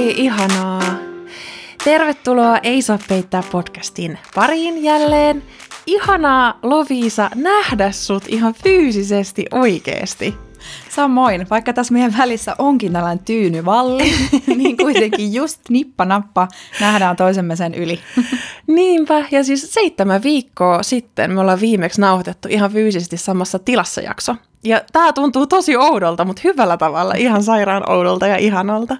Ai, ihanaa. Tervetuloa Ei saa peittää podcastin pariin jälleen. Ihanaa, Loviisa, nähdä sut ihan fyysisesti oikeesti. Samoin, vaikka tässä meidän välissä onkin tällainen tyynyvalli, niin kuitenkin just nippa-nappa nähdään toisemme sen yli. Niinpä, ja siis seitsemän viikkoa sitten me ollaan viimeksi nauhoitettu ihan fyysisesti samassa tilassa jakso. Ja tää tuntuu tosi oudolta, mutta hyvällä tavalla, ihan sairaan oudolta ja ihanolta.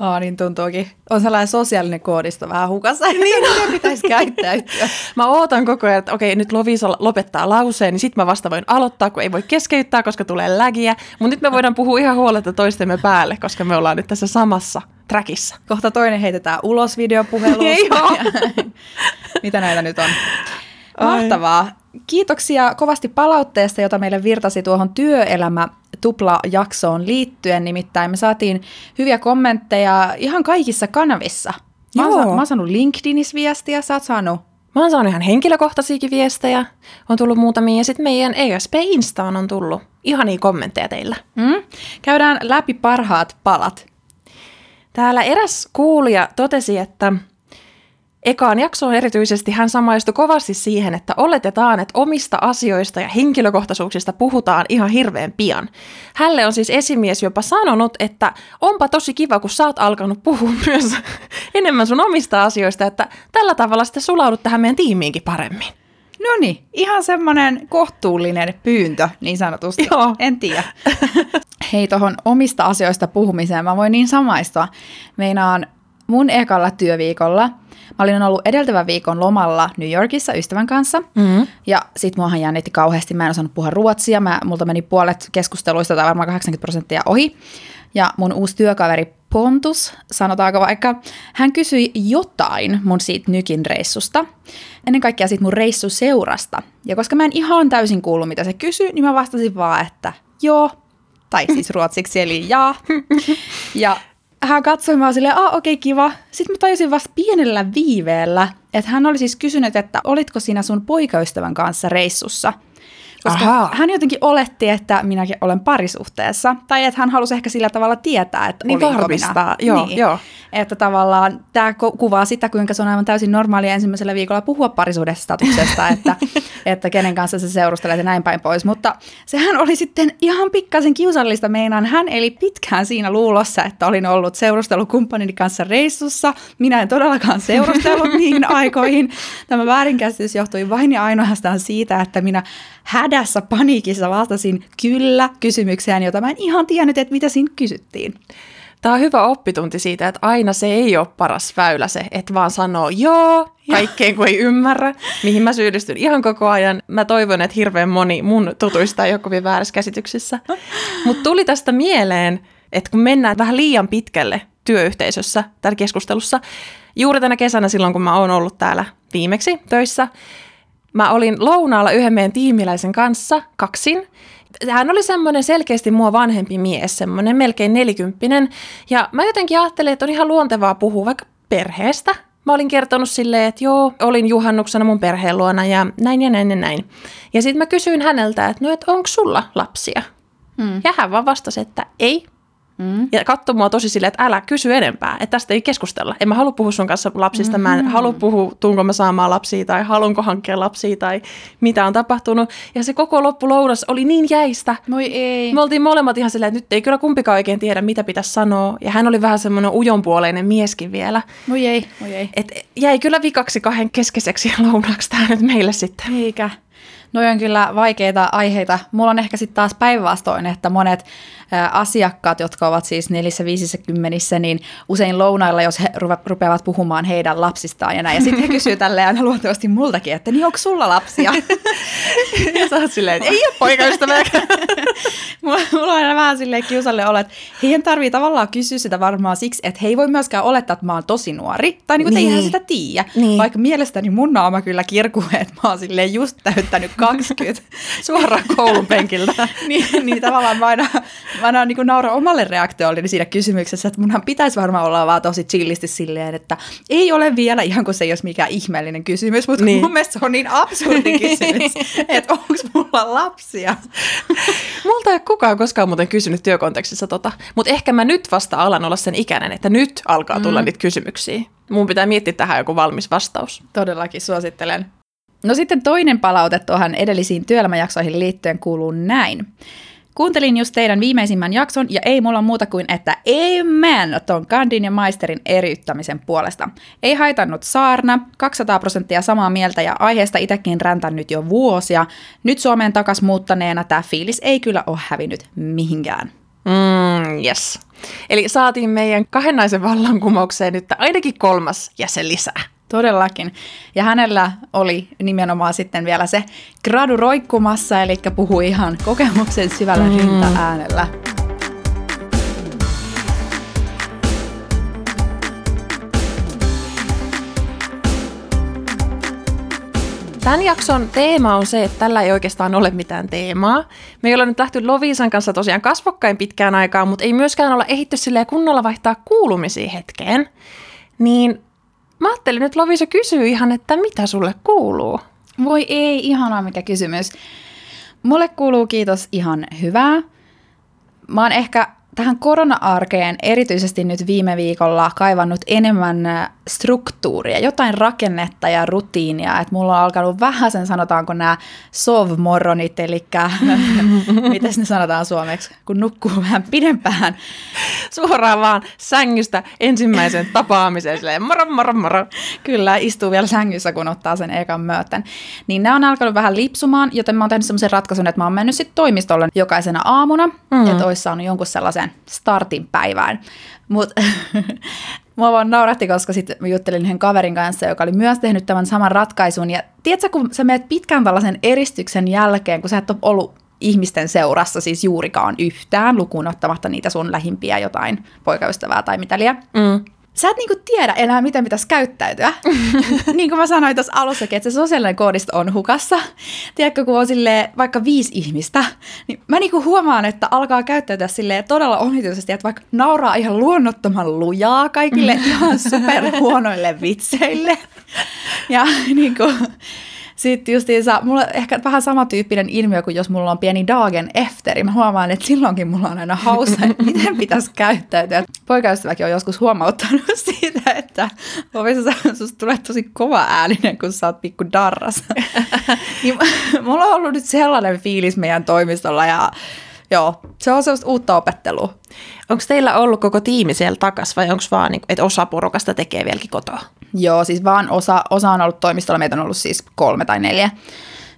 Aa, niin tuntuukin. On sellainen sosiaalinen koodisto vähän hukassa, niin miten pitäisi käyttäytyä. Mä ootan koko ajan, että okei, nyt Lovisa lopettaa lauseen, niin sit mä vasta voin aloittaa, kun ei voi keskeyttää, koska tulee lägiä. Mutta nyt me voidaan puhua ihan huoletta toistemme päälle, koska me ollaan nyt tässä samassa trackissa. Kohta toinen heitetään ulos videopuhelusta. Mitä näitä nyt on? Mahtavaa. Kiitoksia kovasti palautteesta, jota meille virtasi tuohon työelämä tupla-jaksoon liittyen. Nimittäin me saatiin hyviä kommentteja ihan kaikissa kanavissa. Mä oon, Joo. mä oon saanut LinkedInissä viestiä, sä oot saanut Mä oon saanut ihan henkilökohtaisiakin viestejä, on tullut muutamia, ja sitten meidän ESP Instaan on tullut ihania kommentteja teillä. Mm. Käydään läpi parhaat palat. Täällä eräs kuulija totesi, että Ekaan jaksoon erityisesti hän samaistui kovasti siihen, että oletetaan, että omista asioista ja henkilökohtaisuuksista puhutaan ihan hirveän pian. Hälle on siis esimies jopa sanonut, että onpa tosi kiva, kun sä oot alkanut puhua myös enemmän sun omista asioista, että tällä tavalla sitten sulaudut tähän meidän tiimiinkin paremmin. No niin, ihan semmoinen kohtuullinen pyyntö niin sanotusti. Joo. En tiedä. Hei, tuohon omista asioista puhumiseen mä voin niin samaistua. Meinaan mun ekalla työviikolla – Mä olin ollut edeltävän viikon lomalla New Yorkissa ystävän kanssa. Mm-hmm. Ja sit muahan jännitti kauheasti. Mä en osannut puhua ruotsia. Mä, multa meni puolet keskusteluista tai varmaan 80 prosenttia ohi. Ja mun uusi työkaveri Pontus, sanotaanko vaikka, hän kysyi jotain mun siitä Nykin reissusta. Ennen kaikkea siitä mun reissuseurasta. Ja koska mä en ihan täysin kuullut, mitä se kysyi, niin mä vastasin vaan, että joo, tai siis ruotsiksi eli jaa. Ja hän katsoi mua silleen, ah okei okay, kiva. Sitten mä tajusin vasta pienellä viiveellä, että hän oli siis kysynyt, että olitko sinä sun poikaystävän kanssa reissussa – koska Aha. hän jotenkin oletti, että minäkin olen parisuhteessa. Tai että hän halusi ehkä sillä tavalla tietää, että niin olinko varmistaa. minä. Joo, niin. joo. Että tavallaan tämä kuvaa sitä, kuinka se on aivan täysin normaalia ensimmäisellä viikolla puhua parisuudestatuksesta, että, että kenen kanssa se seurustelee ja näin päin pois. Mutta sehän oli sitten ihan pikkasen kiusallista meinaan. Hän eli pitkään siinä luulossa, että olin ollut seurustelukumppanini kanssa reissussa. Minä en todellakaan seurustellut niihin aikoihin. Tämä väärinkäsitys johtui vain ja ainoastaan siitä, että minä hädässä paniikissa vastasin kyllä kysymykseen, jota mä en ihan tiennyt, että mitä siinä kysyttiin. Tämä on hyvä oppitunti siitä, että aina se ei ole paras väylä se, että vaan sanoo joo kaikkeen, kun ei ymmärrä, mihin mä syyllistyn ihan koko ajan. Mä toivon, että hirveän moni mun tutuista ei ole kovin väärässä käsityksissä. Mutta tuli tästä mieleen, että kun mennään vähän liian pitkälle työyhteisössä, täällä keskustelussa, juuri tänä kesänä silloin, kun mä oon ollut täällä viimeksi töissä, Mä olin lounaalla yhden meidän tiimiläisen kanssa, kaksin. Hän oli semmoinen selkeästi mua vanhempi mies, semmoinen melkein nelikymppinen. Ja mä jotenkin ajattelin, että on ihan luontevaa puhua vaikka perheestä. Mä olin kertonut silleen, että joo, olin juhannuksena mun perheen luona ja näin ja näin ja näin. Ja sitten mä kysyin häneltä, että no, että onko sulla lapsia? Hmm. Ja hän vaan vastasi, että ei, Mm. Ja katsoi mua tosi silleen, että älä kysy enempää, että tästä ei keskustella. En mä halua puhua sun kanssa lapsista, mm-hmm. mä en mm-hmm. halua puhua, tuunko mä saamaan lapsia tai haluanko hankkia lapsia tai mitä on tapahtunut. Ja se koko loppulounas oli niin jäistä. Moi ei. Me oltiin molemmat ihan silleen, että nyt ei kyllä kumpikaan oikein tiedä, mitä pitäisi sanoa. Ja hän oli vähän semmoinen ujonpuoleinen mieskin vielä. Moi ei, moi ei. Et jäi kyllä vikaksi kahden keskeiseksi lounaksi tämä nyt meille sitten. Eikä. Noi on kyllä vaikeita aiheita. Mulla on ehkä sitten taas päinvastoin, että monet asiakkaat, jotka ovat siis nelissä, viisissä, kymmenissä, niin usein lounailla, jos he rupeavat puhumaan heidän lapsistaan ja näin. Ja sitten he kysyvät tälleen aina luultavasti multakin, että niin onko sulla lapsia? ja sä oot silleen, että ei ole poikaystävä. mulla on aina vähän silleen kiusalle olla, että heidän tarvii tavallaan kysyä sitä varmaan siksi, että he ei voi myöskään olettaa, että mä oon tosi nuori. Tai niin kuin niin. eihän sitä tiedä. Niin. Vaikka mielestäni mun naama kyllä kirkuu, että mä oon silleen just täyttänyt 20 suoraan koulun penkiltä. niin, niin tavallaan mä aina mä näen niin nauraa omalle reaktiolle siinä kysymyksessä, että munhan pitäisi varmaan olla vaan tosi chillisti silleen, että ei ole vielä ihan kuin se ei olisi mikään ihmeellinen kysymys, mutta niin. mun mielestä se on niin absurdi kysymys, että onko mulla lapsia. Multa ei ole kukaan koskaan muuten kysynyt työkontekstissa tota, mutta ehkä mä nyt vasta alan olla sen ikäinen, että nyt alkaa tulla mm. niitä kysymyksiä. Mun pitää miettiä tähän joku valmis vastaus. Todellakin suosittelen. No sitten toinen palaute tuohon edellisiin työelämäjaksoihin liittyen kuuluu näin. Kuuntelin just teidän viimeisimmän jakson ja ei mulla muuta kuin, että amen ton kandin ja maisterin eriyttämisen puolesta. Ei haitannut saarna, 200 prosenttia samaa mieltä ja aiheesta itsekin räntännyt jo vuosia. Nyt Suomeen takas muuttaneena tämä fiilis ei kyllä ole hävinnyt mihinkään. Mm, yes. Eli saatiin meidän kahden naisen vallankumoukseen nyt ainakin kolmas jäsen lisää. Todellakin. Ja hänellä oli nimenomaan sitten vielä se gradu roikkumassa, eli puhui ihan kokemuksen syvällä mm. rinta-äänellä. Tämän jakson teema on se, että tällä ei oikeastaan ole mitään teemaa. Me ei olla nyt lähty Lovisan kanssa tosiaan kasvokkain pitkään aikaan, mutta ei myöskään olla ehitty silleen kunnolla vaihtaa kuulumisia hetkeen. Niin ajattelin, että Lovisa kysyy ihan, että mitä sulle kuuluu? Voi ei, ihanaa mikä kysymys. Mulle kuuluu kiitos ihan hyvää. Mä oon ehkä tähän korona-arkeen erityisesti nyt viime viikolla kaivannut enemmän äh, struktuuria, jotain rakennetta ja rutiinia. Että mulla on alkanut vähän sen sanotaanko nämä sovmoronit, eli miten ne sanotaan suomeksi, kun nukkuu vähän pidempään. Suoraan vaan sängystä ensimmäisen tapaamisen, silleen moro, moro, moro. Kyllä, istuu vielä sängyssä, kun ottaa sen ekan myöten. Niin nämä on alkanut vähän lipsumaan, joten mä oon tehnyt semmoisen ratkaisun, että mä oon mennyt sitten toimistolle jokaisena aamuna, mm. että olisi saanut jonkun sellaisen startin päivään. Mutta mua vaan nauratti, koska sitten mä juttelin yhden kaverin kanssa, joka oli myös tehnyt tämän saman ratkaisun. Ja tiedätkö, kun sä menet pitkän tällaisen eristyksen jälkeen, kun sä et ole ollut ihmisten seurassa siis juurikaan yhtään, lukuun ottamatta niitä sun lähimpiä jotain poikaystävää tai mitä liian. Mm sä et niinku tiedä enää, miten pitäisi käyttäytyä. niin kuin mä sanoin tuossa alussakin, että se sosiaalinen koodisto on hukassa. Tiedätkö, kun on sille vaikka viisi ihmistä, niin mä niinku huomaan, että alkaa käyttäytyä sille todella omituisesti, että vaikka nauraa ihan luonnottoman lujaa kaikille ihan superhuonoille vitseille. ja niinku, sitten justiinsa, mulla on ehkä vähän samantyyppinen ilmiö kuin jos mulla on pieni dagen efteri. Mä huomaan, että silloinkin mulla on aina hauska, että miten pitäisi käyttäytyä. Poikaystäväkin on joskus huomauttanut siitä, että ovissa susta tulee tosi kova ääninen, kun sä oot pikku darras. niin, mulla on ollut nyt sellainen fiilis meidän toimistolla ja joo, se on sellaista uutta opettelua. Onko teillä ollut koko tiimi siellä takas vai onko vaan, niin, että osa porukasta tekee vieläkin kotoa? Joo, siis vaan osa, osa on ollut toimistolla, meitä on ollut siis kolme tai neljä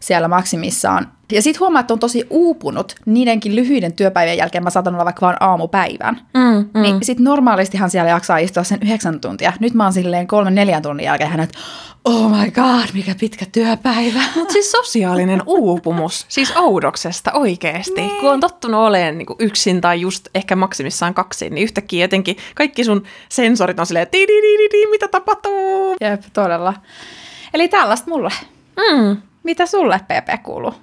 siellä maksimissaan. Ja sitten huomaa, että on tosi uupunut niidenkin lyhyiden työpäivien jälkeen. Mä saatan olla vaikka vaan aamupäivän. Mm, mm. Niin sitten normaalistihan siellä jaksaa istua sen yhdeksän tuntia. Nyt mä oon silleen kolmen neljän tunnin jälkeen hänet, oh my god, mikä pitkä työpäivä. Mutta siis sosiaalinen uupumus, siis oudoksesta oikeasti. Niin. Kun on tottunut olemaan niin yksin tai just ehkä maksimissaan kaksi, niin yhtäkkiä jotenkin kaikki sun sensorit on silleen, mitä tapahtuu? Jep, todella. Eli tällaista mulle. Mm. Mitä sulle, PP, kuuluu?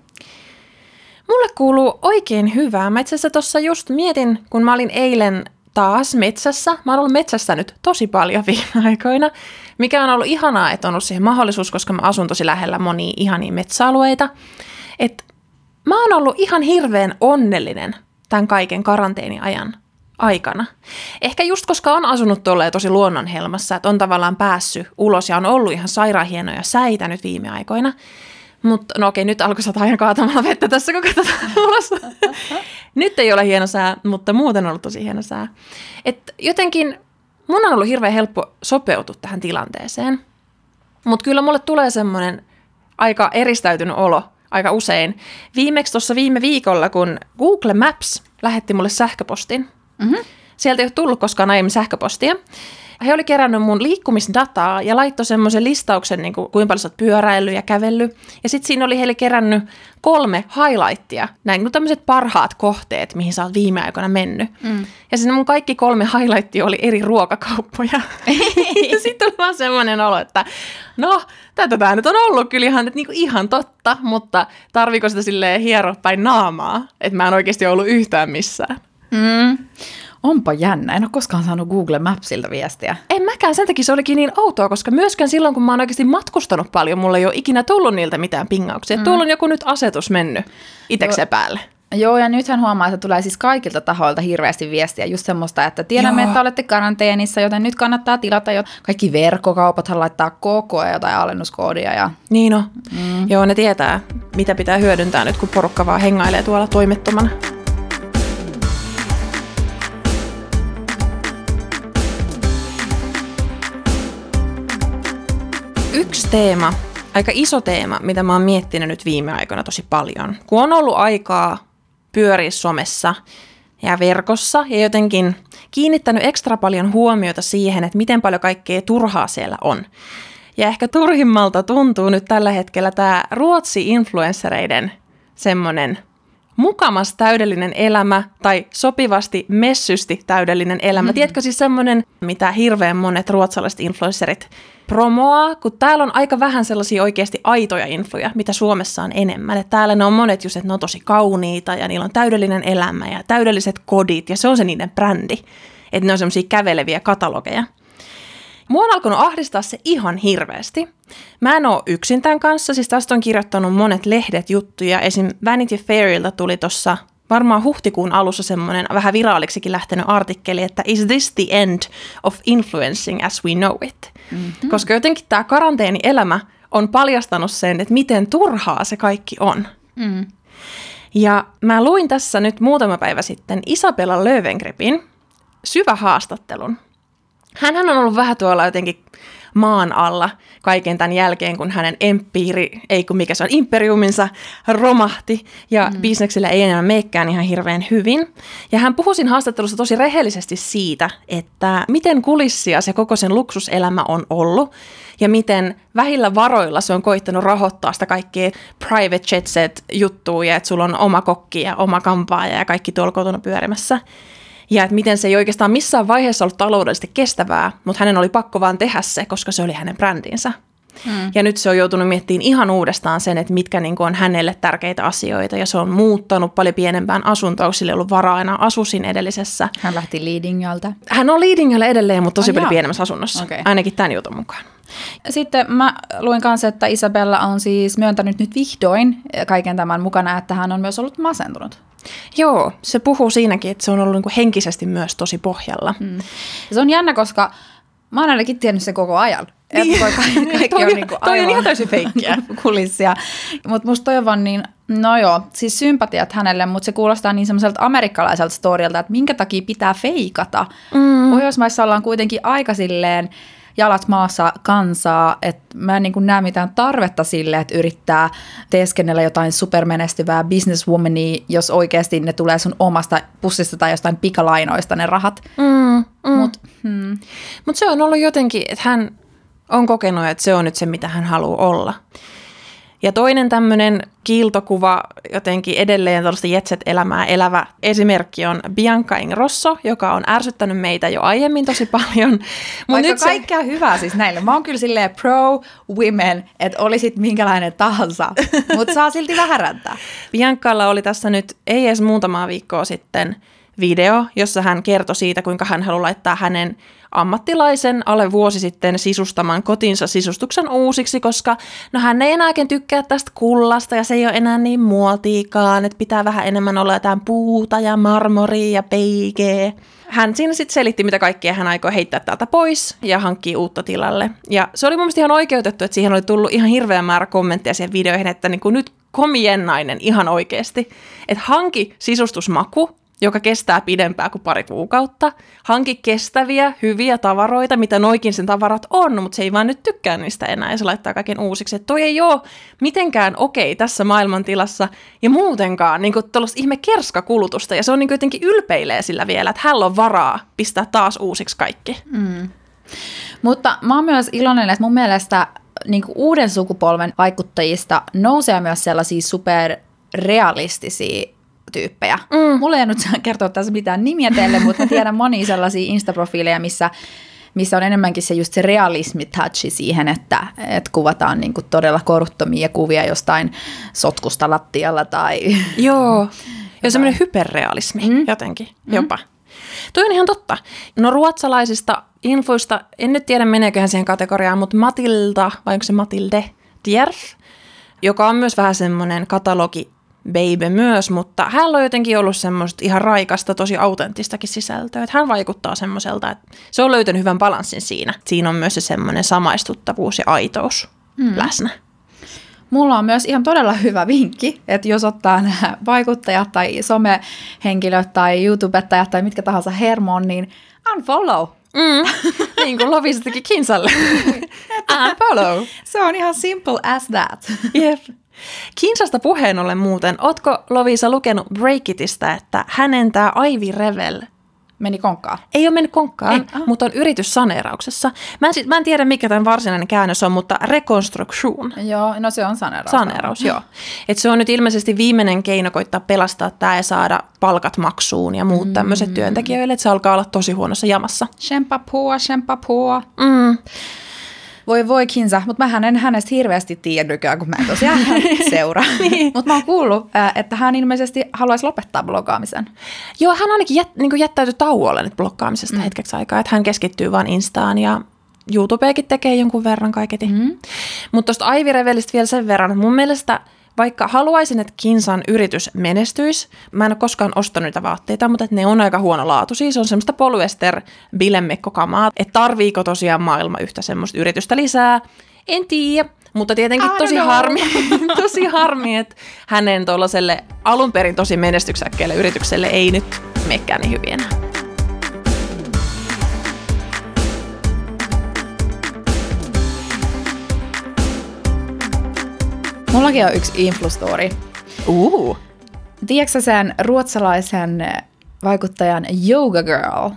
Mulle kuuluu oikein hyvää. Mä itse asiassa tuossa just mietin, kun mä olin eilen taas metsässä. Mä oon ollut metsässä nyt tosi paljon viime aikoina, mikä on ollut ihanaa, että on ollut siihen mahdollisuus, koska mä asun tosi lähellä monia ihania metsäalueita. Et mä oon ollut ihan hirveän onnellinen tämän kaiken karanteeniajan aikana. Ehkä just koska on asunut tolleen tosi luonnonhelmassa, että on tavallaan päässyt ulos ja on ollut ihan sairaan hienoja säitä nyt viime aikoina, mutta no okei, nyt alkoi sataa ihan kaatamalla vettä tässä, kun katsotaan ulos. nyt ei ole hieno sää, mutta muuten on ollut tosi hieno sää. Et jotenkin mun on ollut hirveän helppo sopeutua tähän tilanteeseen. Mutta kyllä mulle tulee semmoinen aika eristäytynyt olo aika usein. Viimeksi tuossa viime viikolla, kun Google Maps lähetti mulle sähköpostin. Mm-hmm. Sieltä ei ole tullut koskaan aiemmin sähköpostia he oli kerännyt mun liikkumisdataa ja laittoi semmoisen listauksen, niin kuin, kuinka paljon sä oot pyöräillyt ja kävellyt. Ja sitten siinä oli heille kerännyt kolme highlightia, näin kuin tämmöiset parhaat kohteet, mihin sä oot viime aikoina mennyt. Mm. Ja sinne mun kaikki kolme highlightia oli eri ruokakauppoja. ja sitten tuli vaan semmoinen olo, että no, tätä tämä nyt on ollut kyllä ihan, että niinku ihan totta, mutta tarviko sitä silleen hieroa päin naamaa, että mä en oikeasti ollut yhtään missään. Mm. Onpa jännä. En ole koskaan saanut Google Mapsilta viestiä. En mäkään, sen takia se olikin niin outoa, koska myöskään silloin, kun mä oon oikeasti matkustanut paljon, mulla ei ole ikinä tullut niiltä mitään pingauksia. Mm. Tuolla on joku nyt asetus mennyt itsekseen päälle. Joo, ja nythän huomaa, että tulee siis kaikilta tahoilta hirveästi viestiä just semmoista, että tiedämme, Joo. että olette karanteenissa, joten nyt kannattaa tilata jo. Kaikki verkkokaupathan laittaa koko ajan jotain alennuskoodia. Ja... Niin no. Mm. Joo, ne tietää, mitä pitää hyödyntää nyt, kun porukka vaan hengailee tuolla toimettomana. Yksi teema, aika iso teema, mitä mä oon miettinyt nyt viime aikoina tosi paljon. Kun on ollut aikaa pyöriä somessa ja verkossa ja jotenkin kiinnittänyt ekstra paljon huomiota siihen, että miten paljon kaikkea turhaa siellä on. Ja ehkä turhimmalta tuntuu nyt tällä hetkellä tämä Ruotsi-influenssereiden semmoinen mukamas täydellinen elämä tai sopivasti messysti täydellinen elämä. Mm-hmm. Tiedätkö siis semmoinen, mitä hirveän monet ruotsalaiset influencerit promoaa, kun täällä on aika vähän sellaisia oikeasti aitoja infoja, mitä Suomessa on enemmän. Et täällä ne on monet just, että ne on tosi kauniita ja niillä on täydellinen elämä ja täydelliset kodit ja se on se niiden brändi. Että ne on semmoisia käveleviä katalogeja. Mua on alkanut ahdistaa se ihan hirveästi. Mä en oo yksin tämän kanssa, siis tästä on kirjoittanut monet lehdet juttuja. Esim. Vanity Fairilta tuli tuossa varmaan huhtikuun alussa semmoinen vähän viraaliksikin lähtenyt artikkeli, että is this the end of influencing as we know it? Mm-hmm. Koska jotenkin tämä karanteenielämä on paljastanut sen, että miten turhaa se kaikki on. Mm. Ja mä luin tässä nyt muutama päivä sitten Isabella Löwengripin syvä haastattelun. Hänhän on ollut vähän tuolla jotenkin maan alla kaiken tämän jälkeen, kun hänen empiiri, ei kun mikä se on, imperiuminsa romahti ja mm. bisneksellä ei enää meikään ihan hirveän hyvin. Ja hän puhui siinä haastattelussa tosi rehellisesti siitä, että miten kulissia se koko sen luksuselämä on ollut ja miten vähillä varoilla se on koittanut rahoittaa sitä kaikkea private jet set juttua ja että sulla on oma kokki ja oma kampaaja ja kaikki tuolla kotona pyörimässä ja että miten se ei oikeastaan missään vaiheessa ollut taloudellisesti kestävää, mutta hänen oli pakko vaan tehdä se, koska se oli hänen brändinsä. Mm. Ja nyt se on joutunut miettimään ihan uudestaan sen, että mitkä niin on hänelle tärkeitä asioita. Ja se on muuttanut paljon pienempään asuntoon, sillä ei ollut varaa enää asusin edellisessä. Hän lähti Leadingöltä. Hän on Leadingöllä edelleen, mutta tosi oh, paljon jaa. pienemmässä asunnossa. Okay. Ainakin tämän jutun mukaan. Sitten mä luin kanssa, että Isabella on siis myöntänyt nyt vihdoin kaiken tämän mukana, että hän on myös ollut masentunut. Joo, se puhuu siinäkin, että se on ollut niin kuin henkisesti myös tosi pohjalla. Mm. Ja se on jännä, koska mä oon ainakin tiennyt sen koko ajan. Niin. Että kaikki, kaikki toi, on niin kuin toi on ihan täysin feikkiä. kulissia. Mutta musta toi on vaan niin, no joo, siis sympatiat hänelle, mutta se kuulostaa niin semmoiselta amerikkalaiselta storilta, että minkä takia pitää feikata. Mm. Pohjoismaissa ollaan kuitenkin aika silleen, jalat maassa kansaa, että mä en niin kuin näe mitään tarvetta sille, että yrittää teeskennellä jotain supermenestyvää businesswomania, jos oikeasti ne tulee sun omasta pussista tai jostain pikalainoista ne rahat. Mm, mm. Mutta hmm. Mut se on ollut jotenkin, että hän on kokenut, että se on nyt se, mitä hän haluaa olla. Ja toinen tämmöinen kiiltokuva, jotenkin edelleen tällaista jetset-elämää elävä esimerkki on Bianca Ingrosso, joka on ärsyttänyt meitä jo aiemmin tosi paljon. Mut Vaikka nyt kaikkea se... hyvää siis näille. Mä oon kyllä silleen pro-women, että olisit minkälainen tahansa, mutta saa silti vähän räntää. Biancalla oli tässä nyt ei edes muutamaa viikkoa sitten video, jossa hän kertoi siitä, kuinka hän haluaa laittaa hänen ammattilaisen alle vuosi sitten sisustamaan kotinsa sisustuksen uusiksi, koska no hän ei enääkin tykkää tästä kullasta ja se ei ole enää niin muotiikaan, että pitää vähän enemmän olla jotain puuta ja marmoria ja peigeä. Hän siinä sitten selitti, mitä kaikkea hän aikoo heittää täältä pois ja hankkii uutta tilalle. Ja se oli mun mielestä ihan oikeutettu, että siihen oli tullut ihan hirveä määrä kommentteja siihen videoihin, että niin kuin nyt komiennainen ihan oikeasti, että hanki sisustusmaku joka kestää pidempää kuin pari kuukautta. Hanki kestäviä, hyviä tavaroita, mitä noikin sen tavarat on, mutta se ei vaan nyt tykkää niistä enää ja se laittaa kaiken uusiksi. Että toi ei ole mitenkään okei tässä maailmantilassa ja muutenkaan niin tuollaista ihme kerskakulutusta ja se on niin jotenkin ylpeilee sillä vielä, että hän on varaa pistää taas uusiksi kaikki. Mm. Mutta mä oon myös iloinen, että mun mielestä niin uuden sukupolven vaikuttajista nousee myös sellaisia superrealistisia tyyppejä. Mm. Mulla ei nyt kertoa tässä mitään nimiä teille, mutta tiedän monia sellaisia Insta-profiileja, missä missä on enemmänkin se just se realismi-touchi siihen, että, että kuvataan niin kuin todella koruttomia kuvia jostain sotkusta lattialla tai... Joo, Ja semmoinen hyperrealismi mm. jotenkin mm. jopa. Toi on ihan totta. No ruotsalaisista infoista, en nyt tiedä meneeköhän siihen kategoriaan, mutta Matilda, vai onko se Matilde Tierf, joka on myös vähän semmoinen katalogi baby myös, mutta hän on jotenkin ollut semmoista ihan raikasta, tosi autenttistakin sisältöä. Että hän vaikuttaa semmoiselta, että se on löytänyt hyvän balanssin siinä. Siinä on myös se semmoinen samaistuttavuus ja aitous hmm. läsnä. Mulla on myös ihan todella hyvä vinkki, että jos ottaa nämä vaikuttajat tai somehenkilöt tai YouTubettajat tai mitkä tahansa hermoon, niin unfollow. Mm. niin kuin Lovisa teki Kinsalle. unfollow. Se on ihan simple as that. Yep. Kinsasta puheen ollen muuten, ootko Lovisa lukenut Breakitista, että hänen tämä Ivy Revel Meni konkkaan? Ei ole mennyt konkkaan, ah. mutta on yrityssaneerauksessa. Mä en, mä en tiedä, mikä tämän varsinainen käännös on, mutta reconstruction. Joo, no se on saneeraus. Saneeraus, joo. Et se on nyt ilmeisesti viimeinen keino koittaa pelastaa tämä ja saada palkat maksuun ja muut mm. tämmöiset työntekijöille, että se alkaa olla tosi huonossa jamassa. Shempa pua, shempa pua. Mm. Voi voi Kinsa, mutta mä en hänestä hirveästi tiedä nykyään, kun mä en tosiaan seuraa. niin. Mutta mä oon kuullut, että hän ilmeisesti haluaisi lopettaa blogaamisen. Joo, hän ainakin jät, niin jättäytyi tauolle nyt blokkaamisesta mm. hetkeksi aikaa, että hän keskittyy vain Instaan ja YouTubeekin tekee jonkun verran kaiketi. Mm. Mutta tuosta Revelistä vielä sen verran, että mun mielestä – vaikka haluaisin, että Kinsan yritys menestyisi, mä en ole koskaan ostanut niitä vaatteita, mutta ne on aika huono laatu. Siis on semmoista polyester bilemmekkokamaa, että tarviiko tosiaan maailma yhtä semmoista yritystä lisää. En tiedä, mutta tietenkin tosi harmi, tosi harmi, että hänen tuollaiselle alun perin tosi menestyksekkeelle yritykselle ei nyt mekään niin hyvin enää. Mullakin on yksi influstori. Uh. Tiedätkö sen ruotsalaisen vaikuttajan Yoga Girl?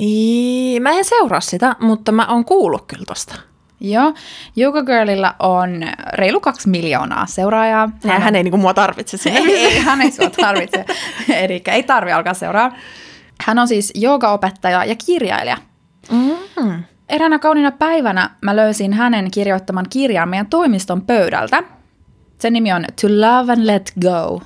I, mä en seuraa sitä, mutta mä oon kuullut kyllä tosta. Joo, Yoga Girlilla on reilu kaksi miljoonaa seuraajaa. Hän, hän, hän ei niinku mua tarvitse sinne. ei, ei, hän ei sua tarvitse. Eli ei tarvi alkaa seuraa. Hän on siis joogaopettaja ja kirjailija. Mm. Eräänä kauniina päivänä mä löysin hänen kirjoittaman kirjan meidän toimiston pöydältä. Sen nimi on To Love and Let Go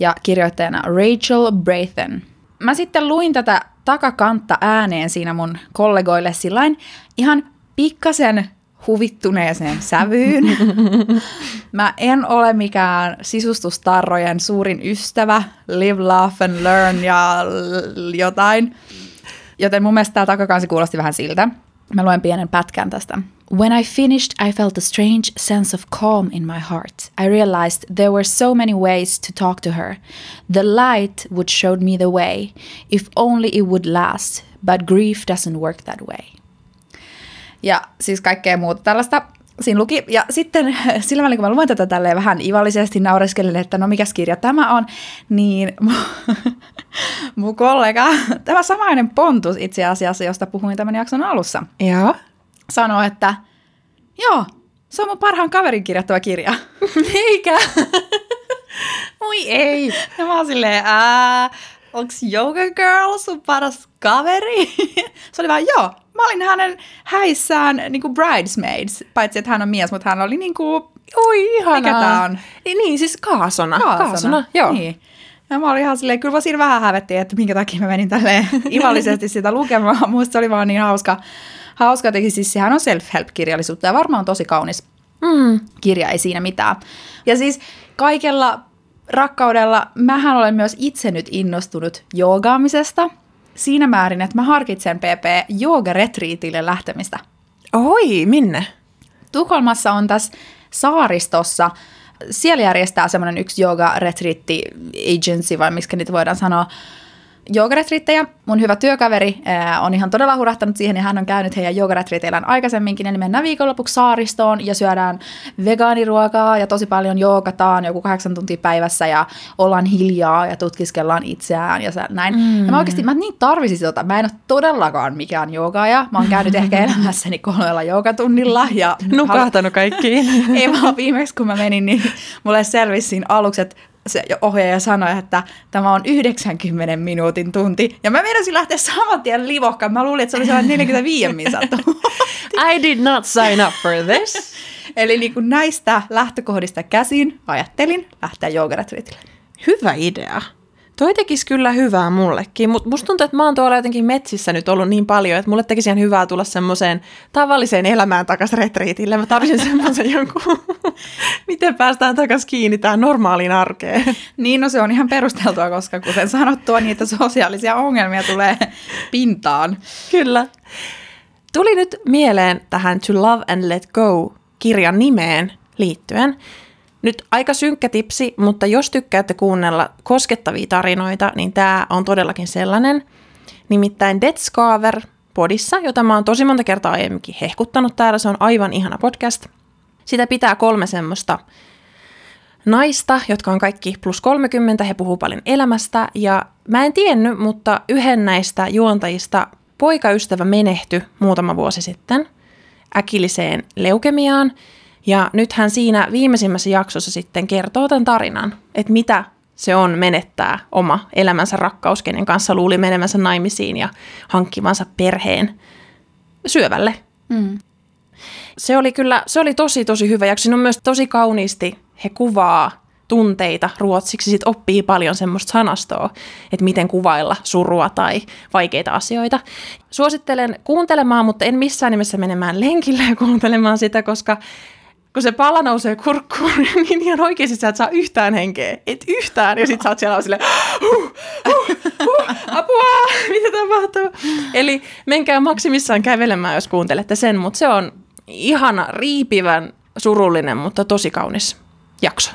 ja kirjoittajana Rachel Braithen. Mä sitten luin tätä takakantta ääneen siinä mun kollegoille sillain ihan pikkasen huvittuneeseen sävyyn. Mä en ole mikään sisustustarrojen suurin ystävä, live, laugh and learn ja jotain. Joten mun mielestä tämä takakansi kuulosti vähän siltä. Mä luen pienen pätkän tästä. When I finished, I felt a strange sense of calm in my heart. I realized there were so many ways to talk to her. The light would show me the way, if only it would last, but grief doesn't work that way. Ja siis kaikkea muuta tällaista siinä luki. Ja sitten sillä välin, kun mä luen tätä tälleen vähän ivallisesti naureskelin, että no mikäs kirja tämä on, niin mun kollega, tämä samainen Pontus itse asiassa, josta puhuin tämän jakson alussa, Joo. sanoi, että joo, se on mun parhaan kaverin kirjoittava kirja. Eikä? Moi ei. Ja mä oon silleen, ää, onks Yoga Girl sun paras kaveri? se oli vaan, joo, mä olin hänen häissään niin kuin bridesmaids, paitsi että hän on mies, mutta hän oli niin kuin, oi ihanaa. Mikä tää on? Niin, siis kaasona. Kaasona, kaasona joo. Niin. Ja mä olin ihan silleen, kyllä siinä vähän hävettiin, että minkä takia mä menin tälleen ivallisesti sitä lukemaan. Musta se oli vaan niin hauska. Hauska teki siis sehän on self-help-kirjallisuutta ja varmaan tosi kaunis mm. kirja, ei siinä mitään. Ja siis kaikella rakkaudella, mähän olen myös itse nyt innostunut joogaamisesta siinä määrin, että mä harkitsen PP joogaretriitille lähtemistä. Oi, minne? Tukholmassa on tässä saaristossa siellä järjestää semmoinen yksi yoga retriitti agency, vai miksi niitä voidaan sanoa, joogaretriittejä. Mun hyvä työkaveri ää, on ihan todella hurahtanut siihen ja hän on käynyt heidän joogaretriiteillään aikaisemminkin. Eli mennään viikonlopuksi saaristoon ja syödään vegaaniruokaa ja tosi paljon joogataan joku kahdeksan tuntia päivässä ja ollaan hiljaa ja tutkiskellaan itseään ja näin. Mm. Ja mä oikeasti, mä niin tarvisin tota. Mä en ole todellakaan mikään joogaaja. Mä oon käynyt ehkä elämässäni kolmella joogatunnilla. Ja Nukahtanut kaikkiin. Ei vaan viimeksi kun mä menin, niin mulle selvisi siinä aluksi, että se ohjaaja sanoi, että tämä on 90 minuutin tunti. Ja mä meinasin lähteä saman tien livokkaan. Mä luulin, että se oli sellainen 45 minuutin I did not sign up for this. Eli niin kuin näistä lähtökohdista käsin ajattelin lähteä joogaretriitille. Hyvä idea. Toi tekisi kyllä hyvää mullekin, mutta musta tuntuu, että mä oon tuolla jotenkin metsissä nyt ollut niin paljon, että mulle tekisi ihan hyvää tulla semmoiseen tavalliseen elämään takaisin retriitille. Mä tarvitsin semmoisen jonkun, miten päästään takaisin kiinni tähän normaaliin arkeen. Niin, no se on ihan perusteltua, koska kuten sanottua, niitä sosiaalisia ongelmia tulee pintaan. Kyllä. Tuli nyt mieleen tähän To Love and Let Go kirjan nimeen liittyen. Nyt aika synkkä tipsi, mutta jos tykkäätte kuunnella koskettavia tarinoita, niin tämä on todellakin sellainen. Nimittäin Dead Scaver podissa, jota mä oon tosi monta kertaa aiemminkin hehkuttanut täällä. Se on aivan ihana podcast. Sitä pitää kolme semmoista naista, jotka on kaikki plus 30, he puhuu paljon elämästä ja mä en tiennyt, mutta yhden näistä juontajista poikaystävä menehtyi muutama vuosi sitten äkilliseen leukemiaan ja nyt hän siinä viimeisimmässä jaksossa sitten kertoo tämän tarinan, että mitä se on menettää oma elämänsä rakkaus, kenen kanssa luuli menemänsä naimisiin ja hankkivansa perheen syövälle. Mm. Se oli kyllä, se oli tosi tosi hyvä jakso. On myös tosi kauniisti, he kuvaa tunteita ruotsiksi, sit oppii paljon semmoista sanastoa, että miten kuvailla surua tai vaikeita asioita. Suosittelen kuuntelemaan, mutta en missään nimessä menemään lenkille ja kuuntelemaan sitä, koska kun se pala nousee kurkkuun, niin ihan oikeasti sä et saa yhtään henkeä. Et yhtään. Ja sit sä oot siellä silleen, huh, huh, huh, apua, mitä tapahtuu? Eli menkää maksimissaan kävelemään, jos kuuntelette sen, mutta se on ihana, riipivän, surullinen, mutta tosi kaunis jakso.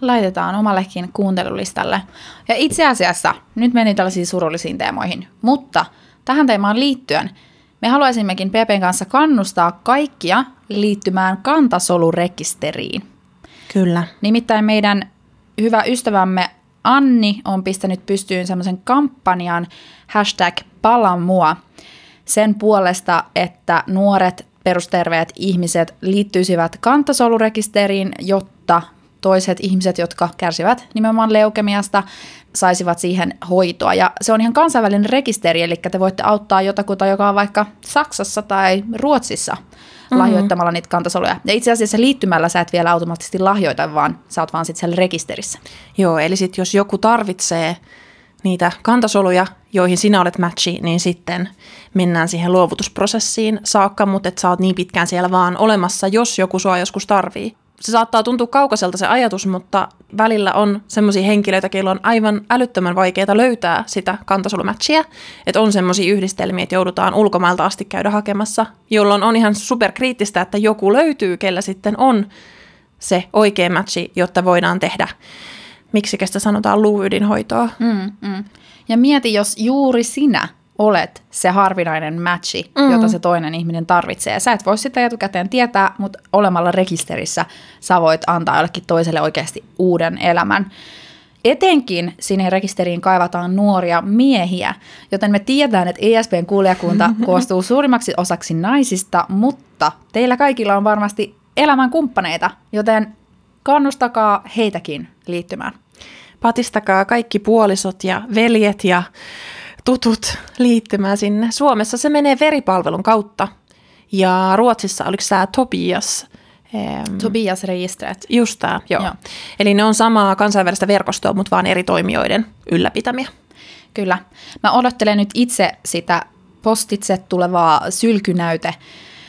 Laitetaan omallekin kuuntelulistalle. Ja itse asiassa, nyt meni tällaisiin surullisiin teemoihin, mutta tähän teemaan liittyen – me haluaisimmekin PPn kanssa kannustaa kaikkia liittymään kantasolurekisteriin. Kyllä. Nimittäin meidän hyvä ystävämme Anni on pistänyt pystyyn semmoisen kampanjan hashtag palamua sen puolesta, että nuoret perusterveet ihmiset liittyisivät kantasolurekisteriin, jotta toiset ihmiset, jotka kärsivät nimenomaan leukemiasta, saisivat siihen hoitoa. Ja se on ihan kansainvälinen rekisteri, eli te voitte auttaa jotakuta, joka on vaikka Saksassa tai Ruotsissa mm-hmm. lahjoittamalla niitä kantasoluja. Ja itse asiassa liittymällä sä et vielä automaattisesti lahjoita, vaan sä oot vaan sitten siellä rekisterissä. Joo, eli sitten jos joku tarvitsee niitä kantasoluja, joihin sinä olet matchi, niin sitten mennään siihen luovutusprosessiin saakka, mutta et sä oot niin pitkään siellä vaan olemassa, jos joku sua joskus tarvii se saattaa tuntua kaukaiselta se ajatus, mutta välillä on semmoisia henkilöitä, joilla on aivan älyttömän vaikeaa löytää sitä kantasolumatchia. Että on semmoisia yhdistelmiä, että joudutaan ulkomailta asti käydä hakemassa, jolloin on ihan superkriittistä, että joku löytyy, kellä sitten on se oikea matchi, jotta voidaan tehdä miksi sitä sanotaan luuydinhoitoa. Mm, mm. Ja mieti, jos juuri sinä olet se harvinainen matchi, mm. jota se toinen ihminen tarvitsee. Sä et voi sitä etukäteen tietää, mutta olemalla rekisterissä sä voit antaa jollekin toiselle oikeasti uuden elämän. Etenkin sinne rekisteriin kaivataan nuoria miehiä, joten me tiedetään, että ESPn kuulijakunta koostuu suurimmaksi osaksi naisista, mutta teillä kaikilla on varmasti elämän kumppaneita, joten kannustakaa heitäkin liittymään. Patistakaa kaikki puolisot ja veljet ja tutut liittymään sinne. Suomessa se menee veripalvelun kautta ja Ruotsissa oliko tämä Tobias? Tobias-registret. Just tämä, joo. joo. Eli ne on samaa kansainvälistä verkostoa, mutta vaan eri toimijoiden ylläpitämiä. Kyllä. Mä odottelen nyt itse sitä postitse tulevaa sylkynäyte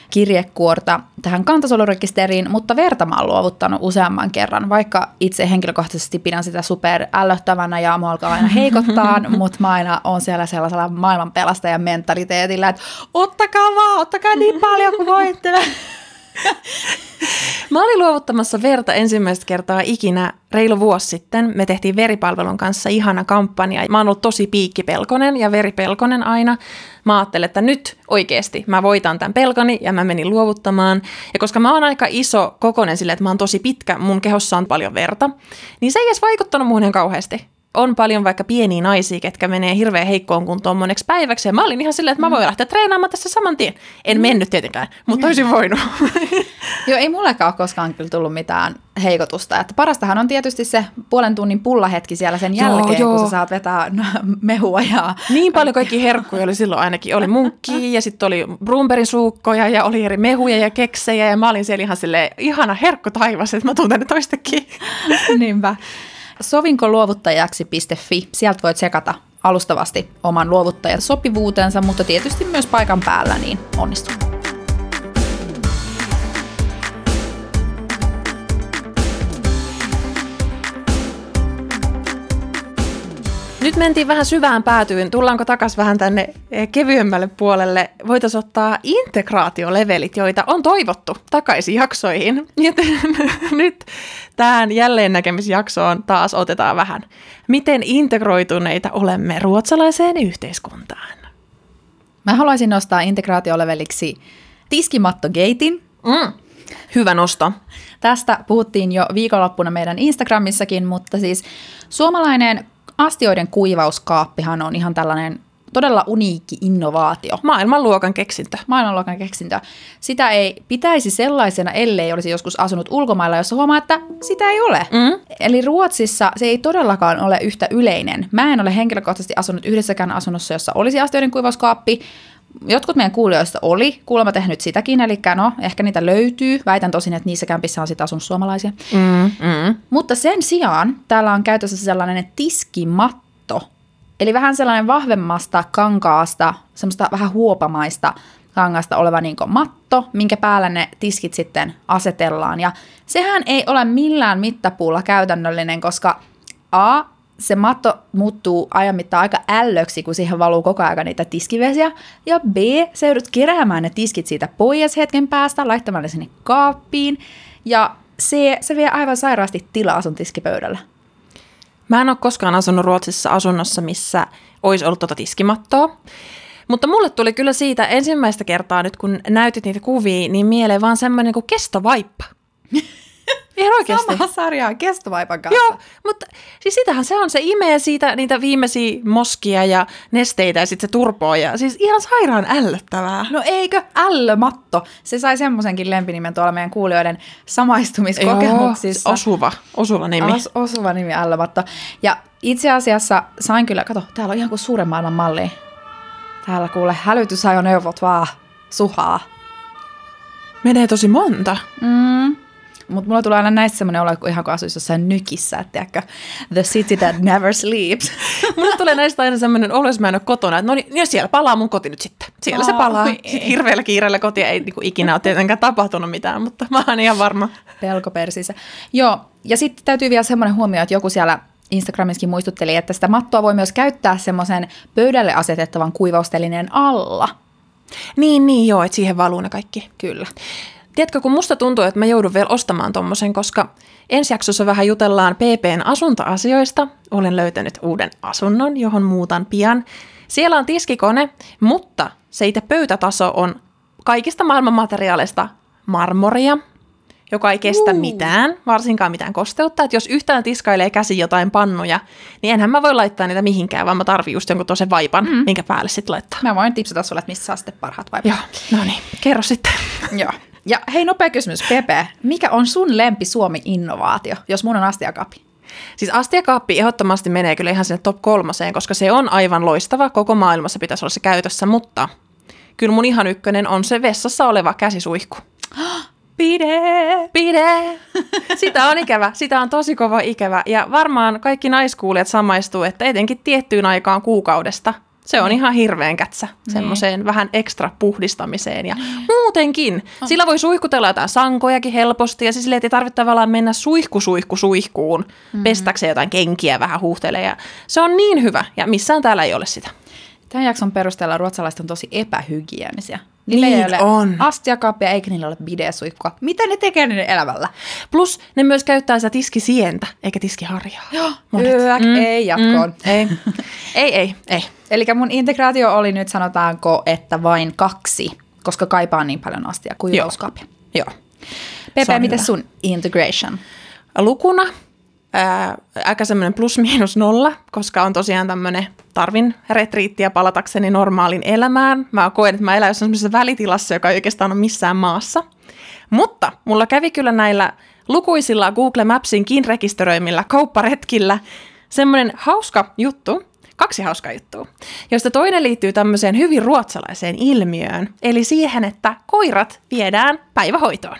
kirjekuorta tähän kantasolurekisteriin, mutta verta mä oon luovuttanut useamman kerran, vaikka itse henkilökohtaisesti pidän sitä super ällöttävänä ja mua alkaa aina heikottaa, mutta mä aina on siellä sellaisella maailmanpelastajan mentaliteetillä, että ottakaa vaan, ottakaa niin paljon kuin voitte. Mä olin luovuttamassa verta ensimmäistä kertaa ikinä reilu vuosi sitten. Me tehtiin veripalvelun kanssa ihana kampanja. Mä oon ollut tosi piikkipelkonen ja veripelkonen aina. Mä ajattelin, että nyt oikeasti mä voitan tämän pelkoni ja mä menin luovuttamaan. Ja koska mä oon aika iso kokonen sille, että mä oon tosi pitkä, mun kehossa on paljon verta, niin se ei edes vaikuttanut muuhun kauheasti on paljon vaikka pieniä naisia, ketkä menee hirveän heikkoon kuntoon moneksi päiväksi. Ja mä olin ihan silleen, että mä voin lähteä treenaamaan tässä saman tien. En mm. mennyt tietenkään, mutta olisin voinut. Joo, ei mullekaan ole koskaan kyllä tullut mitään heikotusta. Että parastahan on tietysti se puolen tunnin pullahetki siellä sen jälkeen, joo, joo. kun sä saat vetää mehua. Ja... Niin paljon kaikki herkkuja oli silloin ainakin. Oli munkki ja sitten oli Brumberin suukkoja ja oli eri mehuja ja keksejä. Ja mä olin siellä ihan silleen, ihana herkku taivas, että mä tuun tänne toistekin. Niinpä. sovinkoluovuttajaksi.fi. Sieltä voit sekata alustavasti oman luovuttajan sopivuutensa, mutta tietysti myös paikan päällä, niin onnistuu. Nyt mentiin vähän syvään päätyyn. Tullaanko takas vähän tänne eh, kevyemmälle puolelle? Voitaisiin ottaa integraatiolevelit, joita on toivottu takaisin jaksoihin. Joten nyt tähän jälleen näkemisjaksoon taas otetaan vähän. Miten integroituneita olemme ruotsalaiseen yhteiskuntaan? Mä haluaisin nostaa integraatioleveliksi tiskimattogeitin. Mm. Hyvä nosto. Tästä puhuttiin jo viikonloppuna meidän Instagramissakin, mutta siis suomalainen astioiden kuivauskaappihan on ihan tällainen todella uniikki innovaatio. Maailmanluokan keksintö. Maailmanluokan keksintö. Sitä ei pitäisi sellaisena, ellei olisi joskus asunut ulkomailla, jossa huomaa, että sitä ei ole. Mm. Eli Ruotsissa se ei todellakaan ole yhtä yleinen. Mä en ole henkilökohtaisesti asunut yhdessäkään asunnossa, jossa olisi astioiden kuivauskaappi. Jotkut meidän kuulijoista oli kuulemma tehnyt sitäkin, eli no, ehkä niitä löytyy. Väitän tosin, että niissä kämpissä on sitten asunut suomalaisia. Mm, mm. Mutta sen sijaan täällä on käytössä sellainen tiskimatto, eli vähän sellainen vahvemmasta kankaasta, semmoista vähän huopamaista kangasta oleva niin matto, minkä päällä ne tiskit sitten asetellaan. Ja sehän ei ole millään mittapuulla käytännöllinen, koska A, se matto muuttuu ajan mittaan aika ällöksi, kun siihen valuu koko ajan niitä tiskivesiä. Ja B, se joudut keräämään ne tiskit siitä pois hetken päästä, laittamaan ne sinne kaappiin. Ja C, se vie aivan sairaasti tilaa sun tiskipöydällä. Mä en ole koskaan asunut Ruotsissa asunnossa, missä olisi ollut tuota tiskimattoa. Mutta mulle tuli kyllä siitä ensimmäistä kertaa nyt, kun näytit niitä kuvia, niin mieleen vaan semmoinen kuin kestovaippa. Ihan oikeasti. Sama sarjaa kestovaipan kanssa. Joo, mutta siis sitähän se on, se imee siitä niitä viimeisiä moskia ja nesteitä ja sitten se turpoo ja siis ihan sairaan ällöttävää. No eikö ällömatto? Se sai semmoisenkin lempinimen tuolla meidän kuulijoiden samaistumiskokemuksissa. Joo, osuva, osuva nimi. Os, osuva nimi ällömatto. Ja itse asiassa sain kyllä, kato, täällä on ihan kuin suuren maailman malli. Täällä kuule hälytysajoneuvot vaan suhaa. Menee tosi monta. Mm. Mutta mulla tulee aina näistä semmoinen olo, kun ihan kuin asuisi jossain nykissä, että tiedätkö, the city that never sleeps. mulla tulee näistä aina semmoinen olo, jos mä en ole kotona, että no niin, ja siellä palaa mun koti nyt sitten. Siellä oh, se palaa. Sitten hirveällä kiireellä kotia ei niinku ikinä ole tietenkään tapahtunut mitään, mutta mä oon ihan varma. Pelkopersissä. Joo, ja sitten täytyy vielä semmoinen huomio, että joku siellä Instagramissakin muistutteli, että sitä mattoa voi myös käyttää semmoisen pöydälle asetettavan kuivaustelineen alla. Niin, niin joo, että siihen valuu ne kaikki. Kyllä. Tiedätkö, kun musta tuntuu, että mä joudun vielä ostamaan tommosen, koska ensi jaksossa vähän jutellaan PPn asuntoasioista. Olen löytänyt uuden asunnon, johon muutan pian. Siellä on tiskikone, mutta se itse pöytätaso on kaikista maailman materiaaleista marmoria, joka ei kestä uh. mitään, varsinkaan mitään kosteutta. Että jos yhtään tiskailee käsi jotain pannuja, niin enhän mä voi laittaa niitä mihinkään, vaan mä tarvin just jonkun tosen vaipan, mm. minkä päälle sitten laittaa. Mä voin tipsata sulle, että mistä saa sitten parhaat vaipat. Joo, no niin, kerro sitten. Joo. Ja hei, nopea kysymys, Pepe. Mikä on sun lempi Suomi-innovaatio, jos mun on astiakaappi? Siis astiakaappi ehdottomasti menee kyllä ihan sinne top kolmoseen, koska se on aivan loistava. Koko maailmassa pitäisi olla se käytössä, mutta kyllä mun ihan ykkönen on se vessassa oleva käsisuihku. Pide! Pide! Sitä on ikävä. Sitä on tosi kova ikävä. Ja varmaan kaikki naiskuulijat samaistuu, että etenkin tiettyyn aikaan kuukaudesta – se on niin. ihan hirveän kätsä niin. semmoiseen vähän ekstra puhdistamiseen ja niin. muutenkin. Sillä voi suihkutella jotain sankojakin helposti ja siis silleen, ei tarvitse tavallaan mennä suihku suihku suihkuun mm-hmm. pestäkseen jotain kenkiä vähän huuhtelee ja se on niin hyvä ja missään täällä ei ole sitä. Tämän jakson perusteella ruotsalaiset on tosi epähygienisiä. Niillä niin ei ole on. astiakaappia eikä niillä ole bidesuihkua. Mitä ne tekee niiden elämällä? Plus ne myös käyttää sitä tiskisientä eikä tiskiharjaa. Joo, Yök, mm, ei jatkoon. Mm, ei. ei, ei, ei. Eli mun integraatio oli nyt sanotaanko, että vain kaksi, koska kaipaan niin paljon astia kuin Joo. Joo. Pepe, miten sun integration? Lukuna ää, aika semmoinen plus miinus nolla, koska on tosiaan tämmöinen, tarvin retriittiä palatakseni normaalin elämään. Mä koen, että mä elän jossain semmoisessa välitilassa, joka ei oikeastaan ole missään maassa. Mutta mulla kävi kyllä näillä lukuisilla Google Mapsinkin rekisteröimillä kaupparetkillä semmoinen hauska juttu, kaksi hauskaa juttua, josta toinen liittyy tämmöiseen hyvin ruotsalaiseen ilmiöön, eli siihen, että koirat viedään päivähoitoon.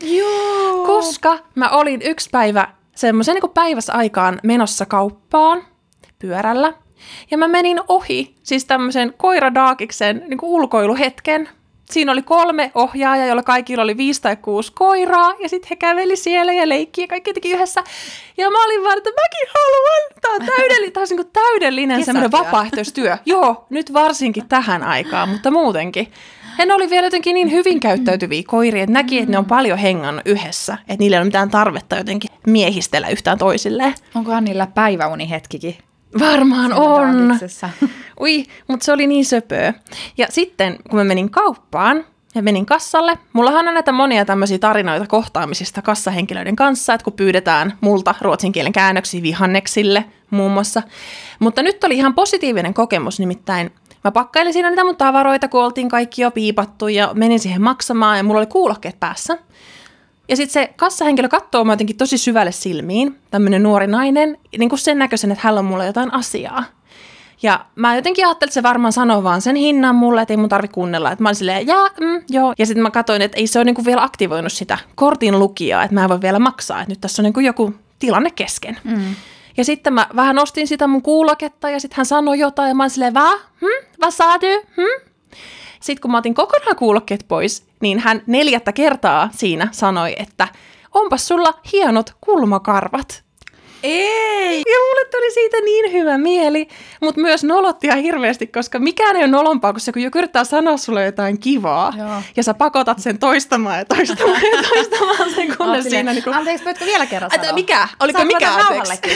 Joo. Koska mä olin yksi päivä semmoisen niin päivässä aikaan menossa kauppaan pyörällä. Ja mä menin ohi, siis tämmöisen koiradaakiksen niin ulkoiluhetken. Siinä oli kolme ohjaajaa, joilla kaikilla oli viisi tai kuusi koiraa, ja sitten he käveli siellä ja leikki ja kaikki teki yhdessä. Ja mä olin vaan, että mäkin haluan. Tämä on täydellinen, tämä on niin täydellinen semmoinen vapaaehtoistyö. Joo, nyt varsinkin tähän aikaan, mutta muutenkin. Ja ne oli vielä jotenkin niin hyvin käyttäytyviä koiria, että näki, että ne on paljon hengannut yhdessä. Että niillä ei ole mitään tarvetta jotenkin miehistellä yhtään toisilleen. Onkohan niillä päiväunihetkikin? Varmaan on. Ui, mutta se oli niin söpöä. Ja sitten, kun mä menin kauppaan, ja menin kassalle. Mullahan on näitä monia tämmöisiä tarinoita kohtaamisista kassahenkilöiden kanssa, että kun pyydetään multa ruotsin kielen käännöksiä vihanneksille muun muassa. Mutta nyt oli ihan positiivinen kokemus, nimittäin Mä pakkailin siinä niitä mun tavaroita, kun oltiin kaikki jo piipattu ja menin siihen maksamaan ja mulla oli kuulokkeet päässä. Ja sitten se kassahenkilö katsoo mä jotenkin tosi syvälle silmiin, tämmöinen nuori nainen, niin kuin sen näköisen, että hänellä on mulle jotain asiaa. Ja mä jotenkin ajattelin, että se varmaan sanoo vaan sen hinnan mulle, että ei mun tarvi kuunnella. Että mä olin silleen, jaa, mm, joo. Ja sitten mä katsoin, että ei se ole niinku vielä aktivoinut sitä kortin lukijaa, että mä en voi vielä maksaa. Että nyt tässä on niinku joku tilanne kesken. Mm. Ja sitten mä vähän nostin sitä mun kuuloketta ja sitten hän sanoi jotain ja mä olin silleen, va? Hm? Va saa hm? Sitten kun mä otin kokonaan kuulokkeet pois, niin hän neljättä kertaa siinä sanoi, että onpas sulla hienot kulmakarvat. Ei! Ja mulle tuli siitä niin hyvä mieli, mutta myös nolotti ihan hirveästi, koska mikään ei ole nolompaa kuin se, kun joku yrittää sanoa sulle jotain kivaa, Joo. ja sä pakotat sen toistamaan ja toistamaan ja toistamaan sen, kunnes siinä... Niin kuin... Anteeksi, voitko vielä kerran sanoa? Mikä? Oliko Saat mikä anteeksi?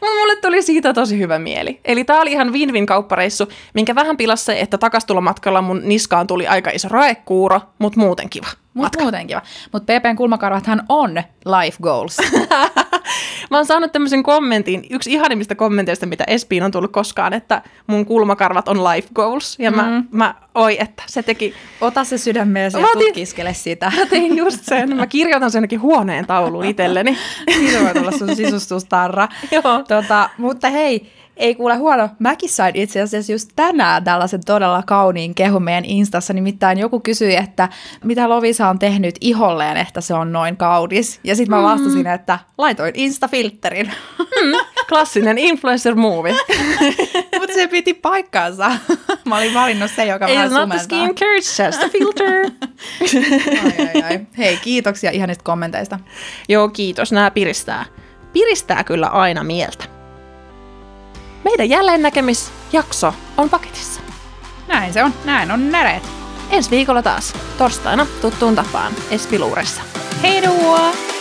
Mutta mulle tuli siitä tosi hyvä mieli. Eli tää oli ihan win-win kauppareissu, minkä vähän pilasi se, että takastulomatkalla mun niskaan tuli aika iso raekuuro, mutta muuten kiva. Mut muuten kiva. Mutta PPn kulmakarvathan on life goals. Mä oon saanut tämmöisen kommentin, yksi ihanimmista kommenteista, mitä Espiin on tullut koskaan, että mun kulmakarvat on life goals. Ja mm. mä, mä, oi, että se teki... Ota se sydämeesi ja tutkiskele sitä. Mä tein just sen. Mä kirjoitan sen huoneen tauluun itselleni. Siinä voi olla sun sisustustarra. Joo. Tota, mutta hei, ei kuule huono. Mäkin sain itse asiassa just tänään tällaisen todella kauniin kehun meidän Instassa. Nimittäin joku kysyi, että mitä Lovisa on tehnyt iholleen, että se on noin kaunis. Ja sitten mä mm. vastasin, että laitoin Insta-filterin. Mm, klassinen influencer movie. Mutta se piti paikkaansa. Mä olin valinnut se, joka It's vähän not the skincare, just a filter. ai, ai, ai. Hei, kiitoksia ihanista kommenteista. Joo, kiitos. Nämä piristää. Piristää kyllä aina mieltä. Meidän jälleen näkemisjakso on paketissa. Näin se on, näin on näreet. Ensi viikolla taas, torstaina tuttuun tapaan Espiluuressa. Hei duo!